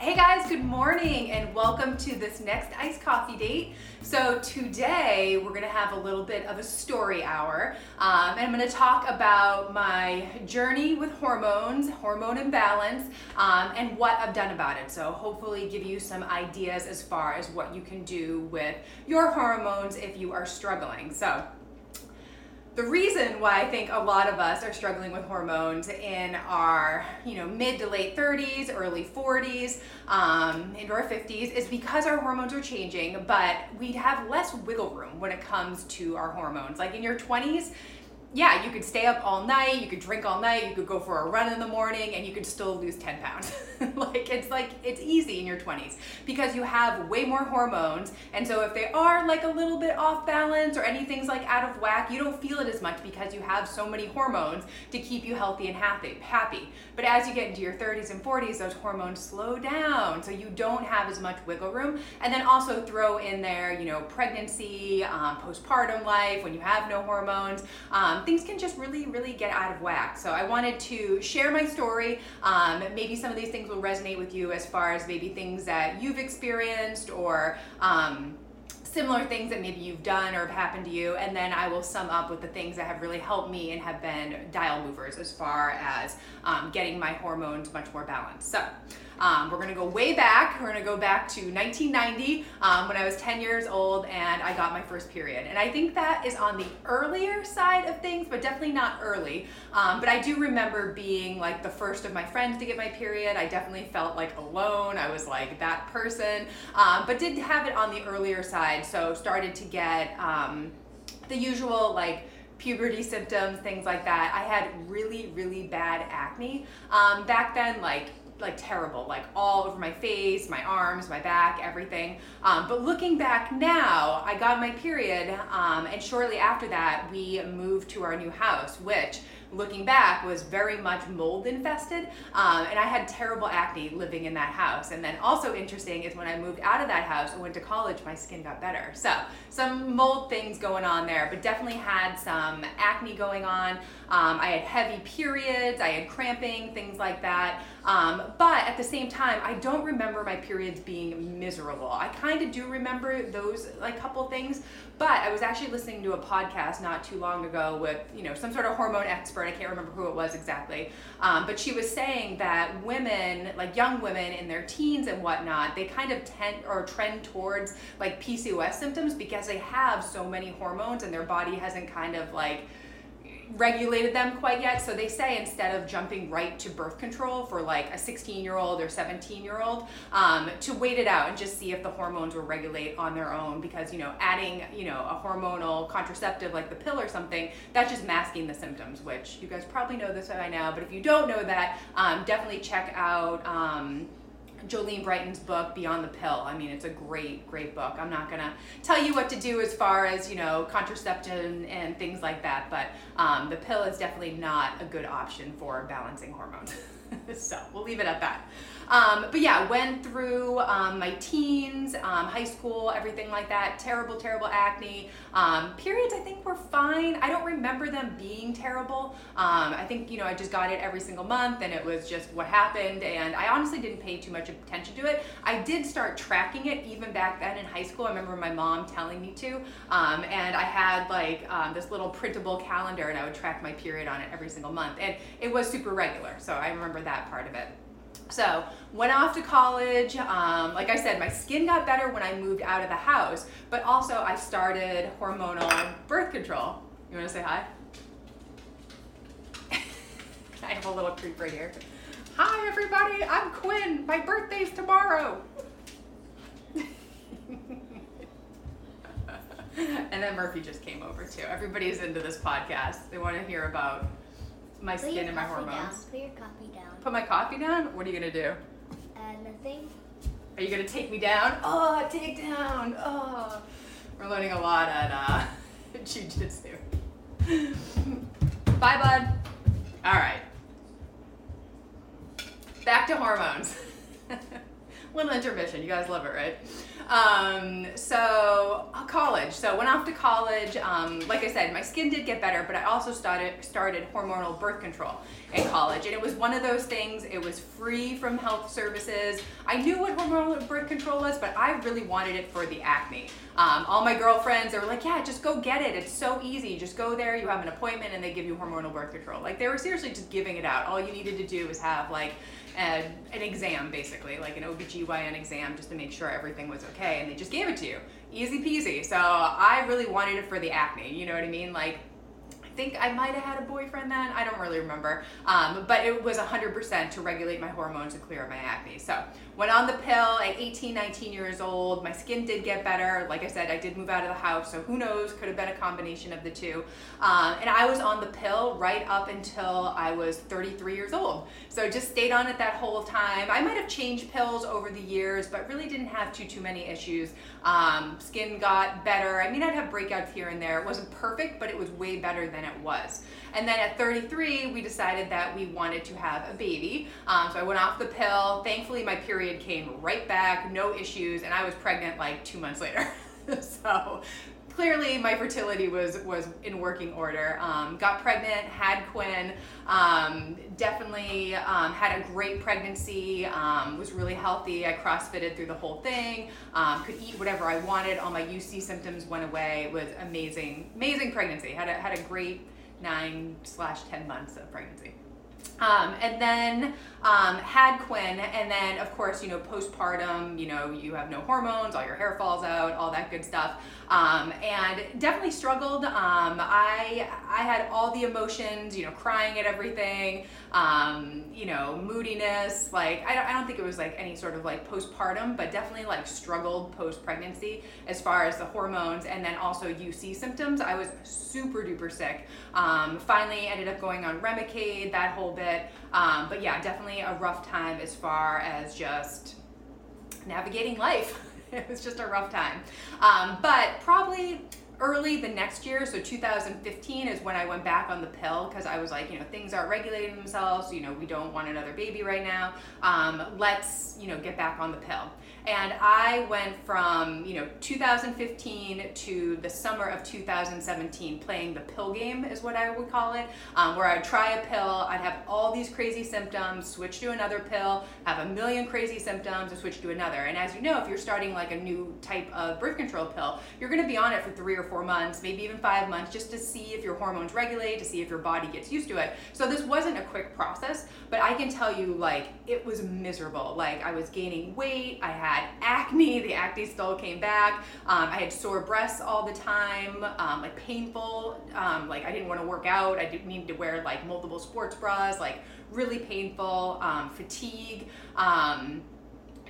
Hey guys, good morning and welcome to this next iced coffee date. So, today we're gonna have a little bit of a story hour, um, and I'm gonna talk about my journey with hormones, hormone imbalance, um, and what I've done about it. So, hopefully, give you some ideas as far as what you can do with your hormones if you are struggling. So, the reason why I think a lot of us are struggling with hormones in our, you know, mid to late 30s, early 40s, um, into our 50s is because our hormones are changing, but we have less wiggle room when it comes to our hormones. Like in your 20s, yeah, you could stay up all night, you could drink all night, you could go for a run in the morning, and you could still lose 10 pounds. like, it's like, it's easy in your 20s because you have way more hormones. And so, if they are like a little bit off balance or anything's like out of whack, you don't feel it as much because you have so many hormones to keep you healthy and happy. happy. But as you get into your 30s and 40s, those hormones slow down. So, you don't have as much wiggle room. And then also throw in there, you know, pregnancy, um, postpartum life, when you have no hormones. Um, things can just really, really get out of whack. So I wanted to share my story. Um, maybe some of these things will resonate with you as far as maybe things that you've experienced or um, similar things that maybe you've done or have happened to you, and then I will sum up with the things that have really helped me and have been dial movers as far as um, getting my hormones much more balanced. So, um, we're gonna go way back. We're gonna go back to 1990 um, when I was 10 years old and I got my first period. And I think that is on the earlier side of things, but definitely not early. Um, but I do remember being like the first of my friends to get my period. I definitely felt like alone. I was like that person, um, but did have it on the earlier side. So started to get um, the usual like puberty symptoms, things like that. I had really, really bad acne. Um, back then, like like terrible, like all over my face, my arms, my back, everything. Um, but looking back now, I got my period, um, and shortly after that, we moved to our new house, which looking back was very much mold infested um, and i had terrible acne living in that house. And then also interesting is when i moved out of that house and went to college my skin got better. So some mold things going on there but definitely had some acne going on um, i had heavy periods i had cramping things like that um, but at the same time, I don't remember my periods being miserable. I kind of do remember those like couple things, but I was actually listening to a podcast not too long ago with you know some sort of hormone expert. I can't remember who it was exactly, um, but she was saying that women, like young women in their teens and whatnot, they kind of tend or trend towards like PCOS symptoms because they have so many hormones and their body hasn't kind of like regulated them quite yet. So they say instead of jumping right to birth control for like a 16 year old or 17 year old, um, to wait it out and just see if the hormones will regulate on their own. Because you know, adding you know a hormonal contraceptive like the pill or something, that's just masking the symptoms. Which you guys probably know this by now, but if you don't know that, um, definitely check out. Um, Jolene Brighten's book, Beyond the Pill. I mean, it's a great, great book. I'm not gonna tell you what to do as far as you know contraception and things like that, but um, the pill is definitely not a good option for balancing hormones. so we'll leave it at that. Um, but yeah, went through um, my teens, um, high school, everything like that. Terrible, terrible acne. Um, periods, I think, were fine. I don't remember them being terrible. Um, I think, you know, I just got it every single month and it was just what happened. And I honestly didn't pay too much attention to it. I did start tracking it even back then in high school. I remember my mom telling me to. Um, and I had like this little printable calendar and I would track my period on it every single month. And it was super regular. So I remember that part of it. So went off to college. Um, like I said, my skin got better when I moved out of the house, but also I started hormonal birth control. You want to say hi? I have a little creep right here. Hi everybody, I'm Quinn. My birthday's tomorrow. and then Murphy just came over too. Everybody's into this podcast. They want to hear about my Put skin and my hormones. Down. Put your coffee down. Put my coffee down? What are you gonna do? Uh, nothing. Are you gonna take me down? Oh, take down. Oh, we're learning a lot at uh, jujitsu. Bye, bud. All right. Back to hormones. Little intermission. You guys love it, right? Um, so uh, college. So went off to college. Um, like I said, my skin did get better, but I also started started hormonal birth control in college, and it was one of those things. It was free from health services. I knew what hormonal birth control was, but I really wanted it for the acne. Um, all my girlfriends, they were like, "Yeah, just go get it. It's so easy. Just go there. You have an appointment, and they give you hormonal birth control." Like they were seriously just giving it out. All you needed to do was have like an, an exam basically, like an OBGYN exam just to make sure everything was okay. And they just gave it to you. Easy peasy. So I really wanted it for the acne. You know what I mean? Like, think I might have had a boyfriend then. I don't really remember. Um, but it was 100% to regulate my hormones and clear up my acne. So went on the pill at 18, 19 years old. My skin did get better. Like I said, I did move out of the house, so who knows? Could have been a combination of the two. Um, and I was on the pill right up until I was 33 years old. So just stayed on it that whole time. I might have changed pills over the years, but really didn't have too too many issues. Um, skin got better. I mean, I'd have breakouts here and there. It wasn't perfect, but it was way better than it was. And then at 33, we decided that we wanted to have a baby. Um, so I went off the pill. Thankfully, my period came right back, no issues, and I was pregnant like two months later. so clearly my fertility was was in working order. Um, got pregnant, had Quinn, um, definitely um, had a great pregnancy. Um, was really healthy. I CrossFitted through the whole thing. Um, could eat whatever I wanted. All my UC symptoms went away. It was amazing, amazing pregnancy. Had a had a great nine slash ten months of pregnancy. Um, and then um, had Quinn, and then of course, you know, postpartum, you know, you have no hormones, all your hair falls out, all that good stuff, um, and definitely struggled. Um, I I had all the emotions, you know, crying at everything, um, you know, moodiness. Like I don't, I don't think it was like any sort of like postpartum, but definitely like struggled post pregnancy as far as the hormones, and then also UC symptoms. I was super duper sick. Um, finally, ended up going on Remicade, that whole bit. Um, but yeah, definitely a rough time as far as just navigating life. it was just a rough time. Um, but probably early the next year, so 2015 is when I went back on the pill because I was like, you know, things aren't regulating themselves. You know, we don't want another baby right now. Um, let's, you know, get back on the pill. And I went from, you know, 2015 to the summer of 2017 playing the pill game, is what I would call it, um, where I'd try a pill, I'd have all these crazy symptoms, switch to another pill, have a million crazy symptoms, and switch to another. And as you know, if you're starting like a new type of birth control pill, you're gonna be on it for three or four months, maybe even five months, just to see if your hormones regulate, to see if your body gets used to it. So this wasn't a quick process, but I can tell you, like, it was miserable. Like, I was gaining weight, I had had acne, the acne still came back. Um, I had sore breasts all the time, um, like painful. Um, like I didn't want to work out. I didn't need to wear like multiple sports bras, like really painful. Um, fatigue um,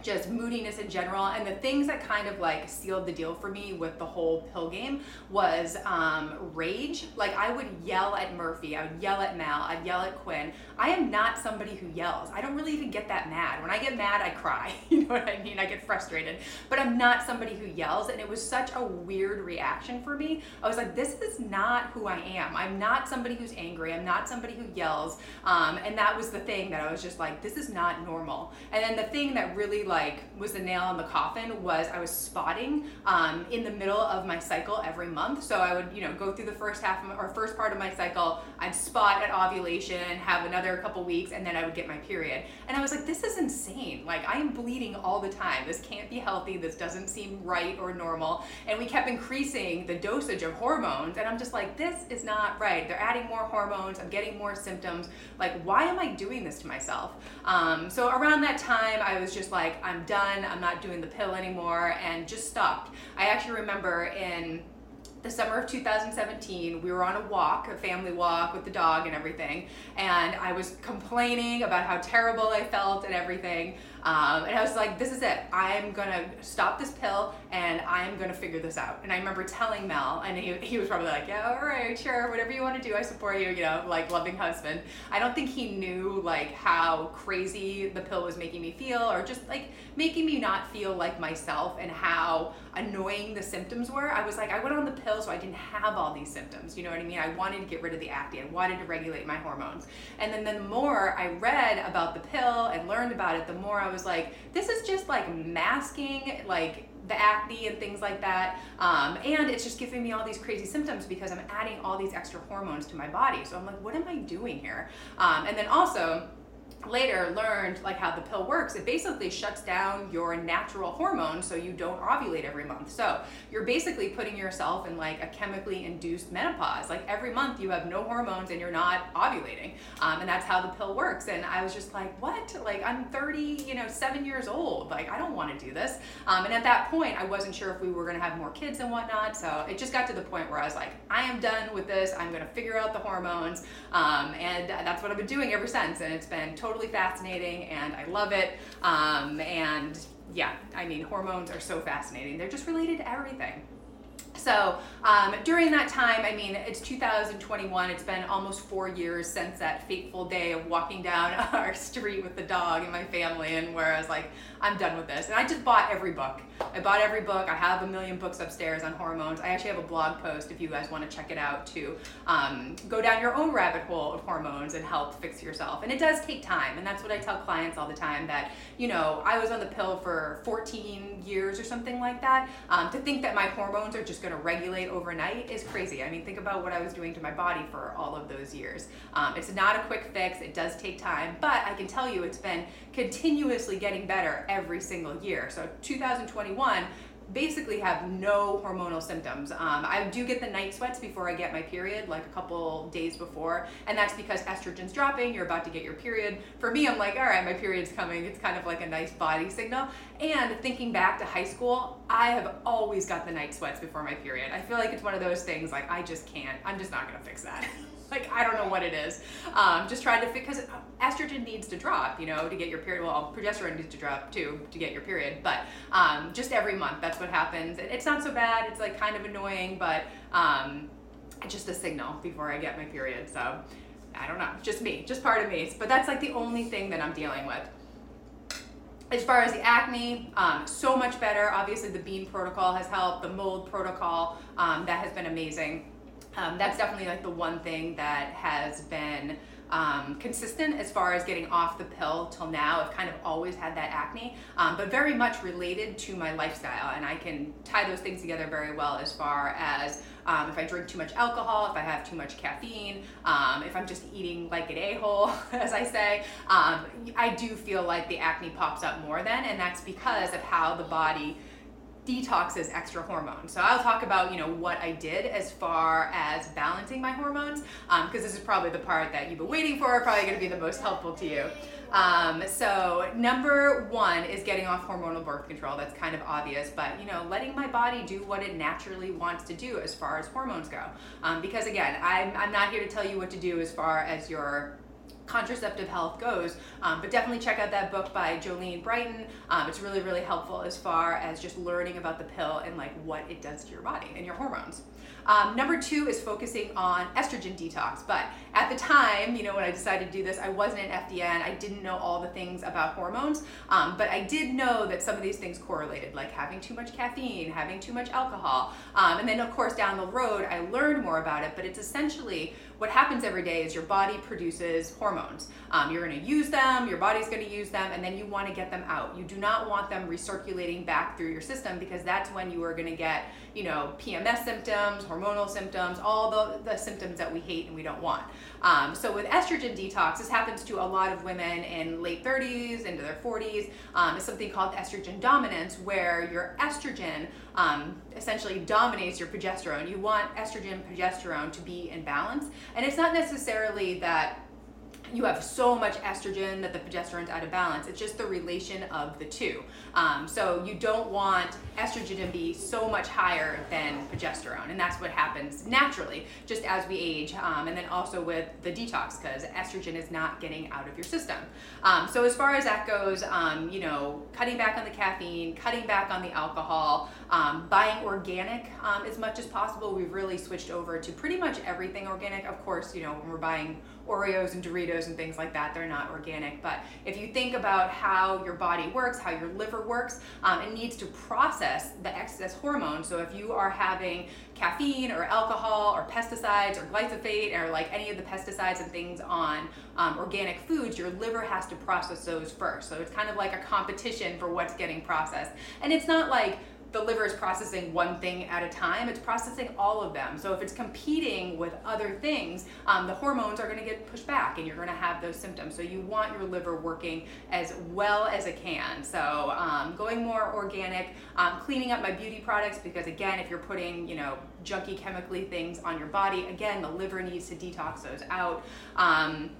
just moodiness in general. And the things that kind of like sealed the deal for me with the whole pill game was um, rage. Like i would yell at murphy i would yell at mal i'd yell at quinn. I am not somebody who yells. I don't really even get that mad. When i get mad i cry. You know what i mean? I get frustrated. But i'm not somebody who yells. And it was such a weird reaction for me. I was like this is not who i am. I'm not somebody who's angry. I'm not somebody who yells. Um, and that was the thing that i was just like this is not normal. And then the thing that really like was the nail in the coffin was I was spotting um, in the middle of my cycle every month. So I would, you know, go through the first half of, or first part of my cycle. I'd spot at ovulation, have another couple weeks, and then I would get my period. And I was like, this is insane. Like I am bleeding all the time. This can't be healthy. This doesn't seem right or normal. And we kept increasing the dosage of hormones, and I'm just like, this is not right. They're adding more hormones. I'm getting more symptoms. Like, why am I doing this to myself? Um, so around that time, I was just like, I'm done. I'm not doing the pill anymore, and just stopped. I actually remember in the summer of 2017, we were on a walk, a family walk with the dog and everything, and I was complaining about how terrible I felt and everything. Um, and I was like, this is it. I'm gonna stop this pill and I'm gonna figure this out. And I remember telling Mel, and he, he was probably like, yeah, all right, sure, whatever you want to do, I support you, you know, like loving husband. I don't think he knew like how crazy the pill was making me feel or just like making me not feel like myself and how annoying the symptoms were. I was like, I went on the pill so I didn't have all these symptoms. You know what I mean? I wanted to get rid of the acne. I wanted to regulate my hormones. And then the more I read about the pill and learned about it, the more I was like, this is just like masking like the acne and things like that. Um, and it's just giving me all these crazy symptoms because I'm adding all these extra hormones to my body. So I'm like, what am I doing here? Um, and then also, later learned like how the pill works it basically shuts down your natural hormones so you don't ovulate every month. So you're basically putting yourself in like a chemically induced menopause. Like every month you have no hormones and you're not ovulating. Um, and that's how the pill works. And i was just like what? Like i'm 30 you know seven years old. Like i don't want to do this. Um, and at that point i wasn't sure if we were going to have more kids and whatnot. So it just got to the point where i was like i am done with this. I'm going to figure out the hormones. Um, and that's what i've been doing ever since. And it's been totally totally fascinating and I love it. Um, and yeah, I mean, hormones are so fascinating. They're just related to everything. So um, during that time, I mean, it's 2021. It's been almost four years since that fateful day of walking down our street with the dog and my family, and where I was like, I'm done with this. And I just bought every book. I bought every book. I have a million books upstairs on hormones. I actually have a blog post if you guys want to check it out to um, go down your own rabbit hole of hormones and help fix yourself. And it does take time. And that's what I tell clients all the time that, you know, I was on the pill for 14 years or something like that. Um, to think that my hormones are just going to regulate overnight is crazy. I mean, think about what I was doing to my body for all of those years. Um, it's not a quick fix. It does take time. But I can tell you it's been continuously getting better every single year. So 2021 basically have no hormonal symptoms. Um, I do get the night sweats before I get my period, like a couple days before, and that's because estrogen's dropping, you're about to get your period. For me, I'm like, all right, my period's coming. It's kind of like a nice body signal. And thinking back to high school, I have always got the night sweats before my period. I feel like it's one of those things, like, I just can't, I'm just not gonna fix that. like I don't know what it is. Um, just trying to because estrogen needs to drop, you know, to get your period. Well, progesterone needs to drop too to get your period, but um, just every month that's what happens. It's not so bad. It's like kind of annoying, but um, just a signal before I get my period. So I don't know, just me, just part of me. But that's like the only thing that I'm dealing with. As far as the acne, um, so much better. Obviously, the bean protocol has helped. The mold protocol um, that has been amazing um, that's definitely like the one thing that has been um, consistent as far as getting off the pill till now. I've kind of always had that acne, um, but very much related to my lifestyle. And I can tie those things together very well as far as um, if I drink too much alcohol, if I have too much caffeine, um, if I'm just eating like an a hole, as I say, um, I do feel like the acne pops up more then. And that's because of how the body detoxes extra hormones. So I'll talk about, you know, what I did as far as balancing my hormones, because um, this is probably the part that you've been waiting for, probably going to be the most helpful to you. Um, so number one is getting off hormonal birth control. That's kind of obvious, but you know, letting my body do what it naturally wants to do as far as hormones go. Um, because again, I'm, I'm not here to tell you what to do as far as your contraceptive health goes. Um, but definitely check out that book by Jolene Brighten. Um, it's really, really helpful as far as just learning about the pill and like what it does to your body and your hormones. Um, number two is focusing on estrogen detox. But at the time, you know, when I decided to do this, I wasn't an FDN. I didn't know all the things about hormones, um, but I did know that some of these things correlated, like having too much caffeine, having too much alcohol. Um, and then, of course, down the road, I learned more about it. But it's essentially what happens every day is your body produces hormones. Um, you're going to use them, your body's going to use them, and then you want to get them out. You do not want them recirculating back through your system because that's when you are going to get, you know, PMS symptoms, hormonal symptoms, all the, the symptoms that we hate and we don't want. Um, so with estrogen detox, this happens to a lot of women in late 30s into their 40s. Um, it's something called estrogen dominance, where your estrogen um, essentially dominates your progesterone. You want estrogen progesterone to be in balance, and it's not necessarily that you have so much estrogen that the progesterone's out of balance. It's just the relation of the two. Um, so you don't want estrogen to be so much higher than progesterone, and that's what happens naturally just as we age, um, and then also with the detox because estrogen is not getting out of your system. Um, so as far as that goes, um, you know, cutting back on the caffeine, cutting back on the alcohol, um, buying organic um, as much as possible. We've really switched over to pretty much everything organic. Of course, you know, when we're buying Oreos and Doritos and things like that, they're not organic. But if you think about how your body works, how your liver works, um, it needs to process the excess hormones. So if you are having caffeine or alcohol or pesticides or glyphosate or like any of the pesticides and things on um, organic foods, your liver has to process those first. So it's kind of like a competition for what's getting processed. And it's not like the liver is processing one thing at a time, it's processing all of them. So if it's competing with other things, um, the hormones are going to get pushed back and you're going to have those symptoms. So you want your liver working as well as it can. So um, going more organic, um, cleaning up my beauty products because again, if you're putting, you know, junky chemically things on your body, again, the liver needs to detox those out. Um,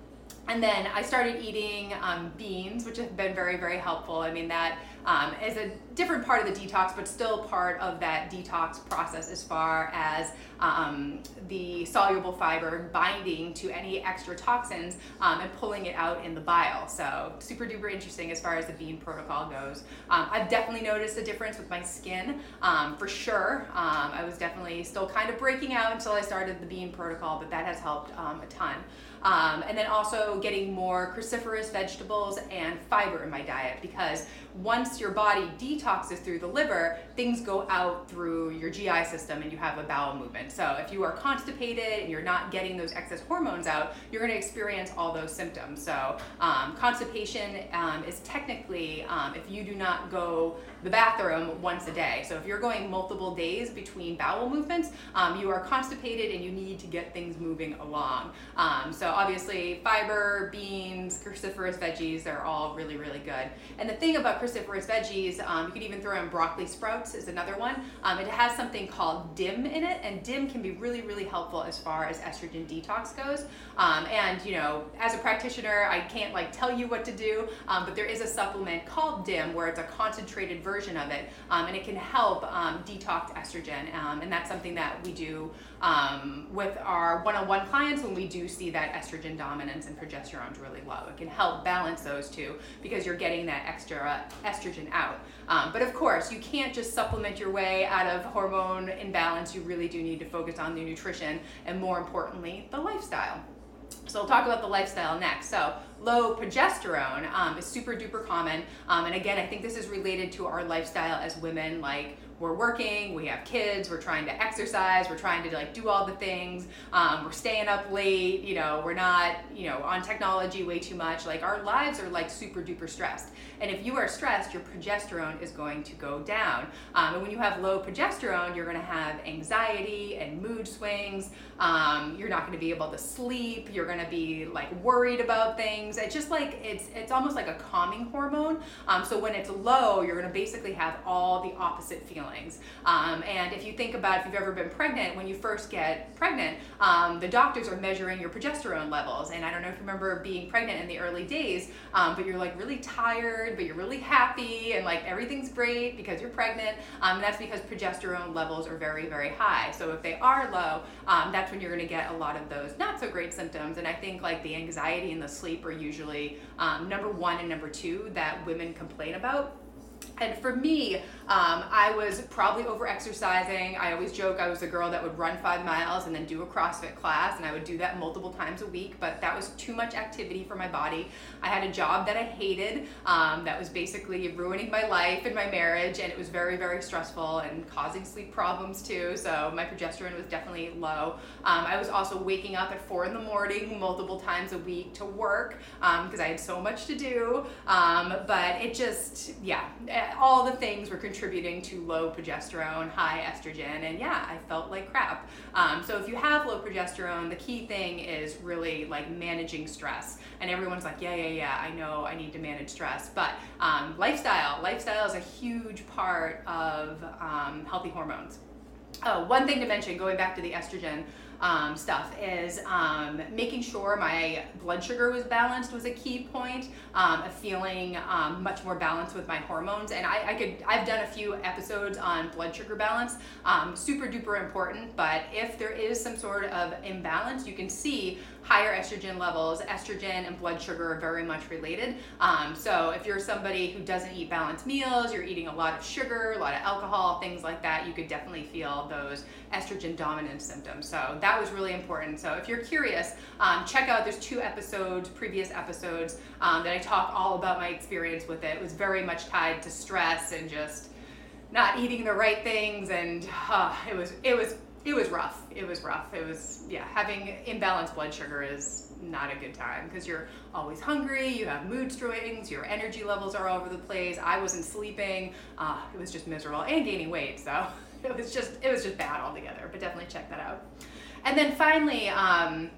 and then I started eating um, beans, which have been very, very helpful. I mean, that um, is a different part of the detox, but still part of that detox process as far as um, the soluble fiber binding to any extra toxins um, and pulling it out in the bile. So, super duper interesting as far as the bean protocol goes. Um, I've definitely noticed a difference with my skin um, for sure. I was definitely still kind of breaking out until I started the bean protocol, but that has helped a ton. Um, and then also getting more cruciferous vegetables and fiber in my diet because once your body detoxes through the liver, things go out through your GI system and you have a bowel movement. So if you are constipated and you're not getting those excess hormones out, you're going to experience all those symptoms. So um, constipation um, is technically um, if you do not go the bathroom once a day. So if you're going multiple days between bowel movements, um, you are constipated and you need to get things moving along. Um, so obviously fiber, beans, cruciferous veggies, they're all really, really good. And the thing about cruciferous veggies, um, you can even throw in broccoli sprouts is another one. Um, it has something called DIM in it, and DIM can be really, really helpful as far as estrogen detox goes. Um, and you know, as a practitioner, I can't like tell you what to do, um, but there is a supplement called DIM where it's a concentrated version of it, um, and it can help um, detox estrogen. Um, and that's something that we do um, with our one-on-one clients when we do see that estrogen dominance and progesterone really low. It can help balance those two because you're getting that extra estrogen out. Um, but of course, you can't just supplement your way out of hormone imbalance. You really do need to focus on the nutrition and more importantly, the lifestyle. So we'll talk about the lifestyle next. So low progesterone um, is super duper common. Um, and again, I think this is related to our lifestyle as women. Like we're working, we have kids, we're trying to exercise, we're trying to like do all the things, um, we're staying up late, you know, we're not, you know, on technology way too much. Like our lives are like super duper stressed. And if you are stressed, your progesterone is going to go down. Um, and when you have low progesterone, you're going to have anxiety and mood swings. Um, you're not going to be able to sleep. You're going to be like worried about things. It's just like it's it's almost like a calming hormone. Um, so when it's low, you're going to basically have all the opposite feelings. Um, and if you think about if you've ever been pregnant, when you first get pregnant, um, the doctors are measuring your progesterone levels. And I don't know if you remember being pregnant in the early days, um, but you're like really tired but you're really happy and like everything's great because you're pregnant. Um, and that's because progesterone levels are very, very high. So if they are low, um, that's when you're going to get a lot of those not so great symptoms. And I think like the anxiety and the sleep are usually um, number one and number two that women complain about. And for me, um, I was probably over exercising. I always joke I was a girl that would run five miles and then do a CrossFit class, and I would do that multiple times a week, but that was too much activity for my body. I had a job that I hated um, that was basically ruining my life and my marriage, and it was very, very stressful and causing sleep problems too. So my progesterone was definitely low. Um, I was also waking up at four in the morning multiple times a week to work because um, I had so much to do. Um, but it just, yeah all the things were contributing to low progesterone, high estrogen, and yeah, I felt like crap. Um, so if you have low progesterone, the key thing is really like managing stress. And everyone's like, yeah, yeah, yeah, I know I need to manage stress. But um, lifestyle, lifestyle is a huge part of um, healthy hormones. Oh, one thing to mention, going back to the estrogen, um, stuff is um, making sure my blood sugar was balanced was a key point um, of feeling um, much more balanced with my hormones. And I, I, could I've done a few episodes on blood sugar balance, um, super duper important. But if there is some sort of imbalance, you can see higher estrogen levels. Estrogen and blood sugar are very much related. Um, so if you're somebody who doesn't eat balanced meals, you're eating a lot of sugar, a lot of alcohol, things like that, you could definitely feel those estrogen dominant symptoms. So that was really important. So if you're curious, um, check out there's two episodes, previous episodes um, that I talk all about my experience with it. It was very much tied to stress and just not eating the right things, and uh, it was it was it was rough. It was rough. It was yeah. Having imbalanced blood sugar is not a good time because you're always hungry. You have mood swings. Your energy levels are all over the place. I wasn't sleeping. Uh, it was just miserable and gaining weight. So it was just it was just bad altogether. But definitely check that out. And then finally. Um,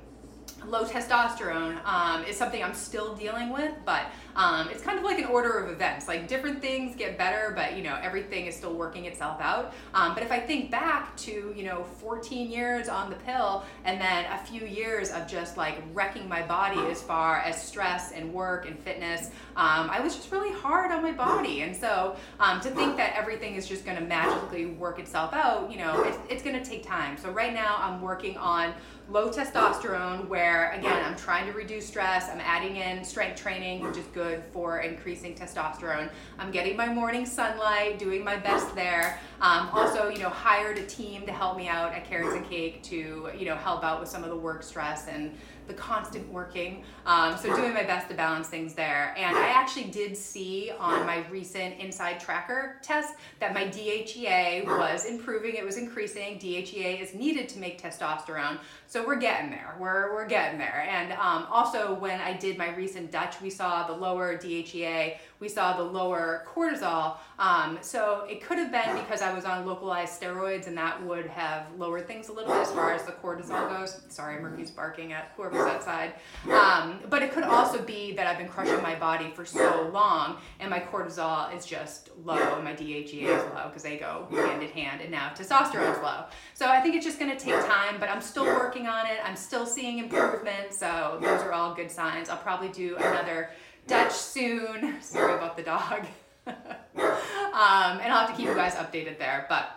low testosterone um, is something I'm still dealing with, but um, it's kind of like an order of events. Like different things get better, but you know everything is still working itself out. Um, but if I think back to you know 14 years on the pill, and then a few years of just like wrecking my body as far as stress and work and fitness, um, I was just really hard on my body. And so um, to think that everything is just going to magically work itself out, you know, it's, it's going to take time. So right now I'm working on low testosterone where again i'm trying to reduce stress i'm adding in strength training which is good for increasing testosterone. I'm getting my morning sunlight doing my best there. Um, also you know hired a team to help me out at carrots and cake to you know help out with some of the work stress and the constant working. Um, so doing my best to balance things there. And I actually did see on my recent Inside Tracker test that my DHEA was improving. It was increasing. DHEA is needed to make testosterone. So we're getting there. We're, we're getting there. And um, also when I did my recent Dutch, we saw the lower DHEA we saw the lower cortisol. Um, so it could have been because I was on localized steroids and that would have lowered things a little bit as far as the cortisol goes. Sorry, Murphy's barking at whoever's outside. Um, but it could also be that I've been crushing my body for so long and my cortisol is just low and my DHEA is low because they go hand in hand and now testosterone is low. So I think it's just going to take time, but I'm still working on it. I'm still seeing improvement. So those are all good signs. I'll probably do another Dutch soon. Sorry about the dog. um, and I'll have to keep you guys updated there. But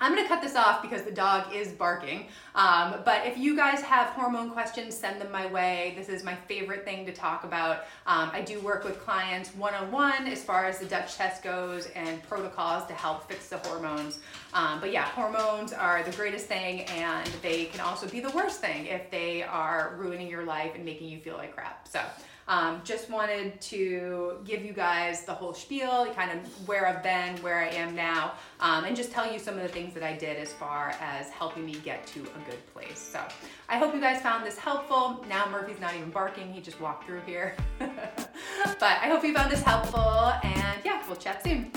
I'm gonna cut this off because the dog is barking. Um, but if you guys have hormone questions, send them my way. This is my favorite thing to talk about. Um, I do work with clients one on one as far as the Dutch test goes and protocols to help fix the hormones. Um, but yeah, hormones are the greatest thing, and they can also be the worst thing if they are ruining your life and making you feel like crap. So. Um, just wanted to give you guys the whole spiel, kind of where I've been, where I am now, um, and just tell you some of the things that I did as far as helping me get to a good place. So I hope you guys found this helpful. Now Murphy's not even barking, he just walked through here. but I hope you found this helpful, and yeah, we'll chat soon.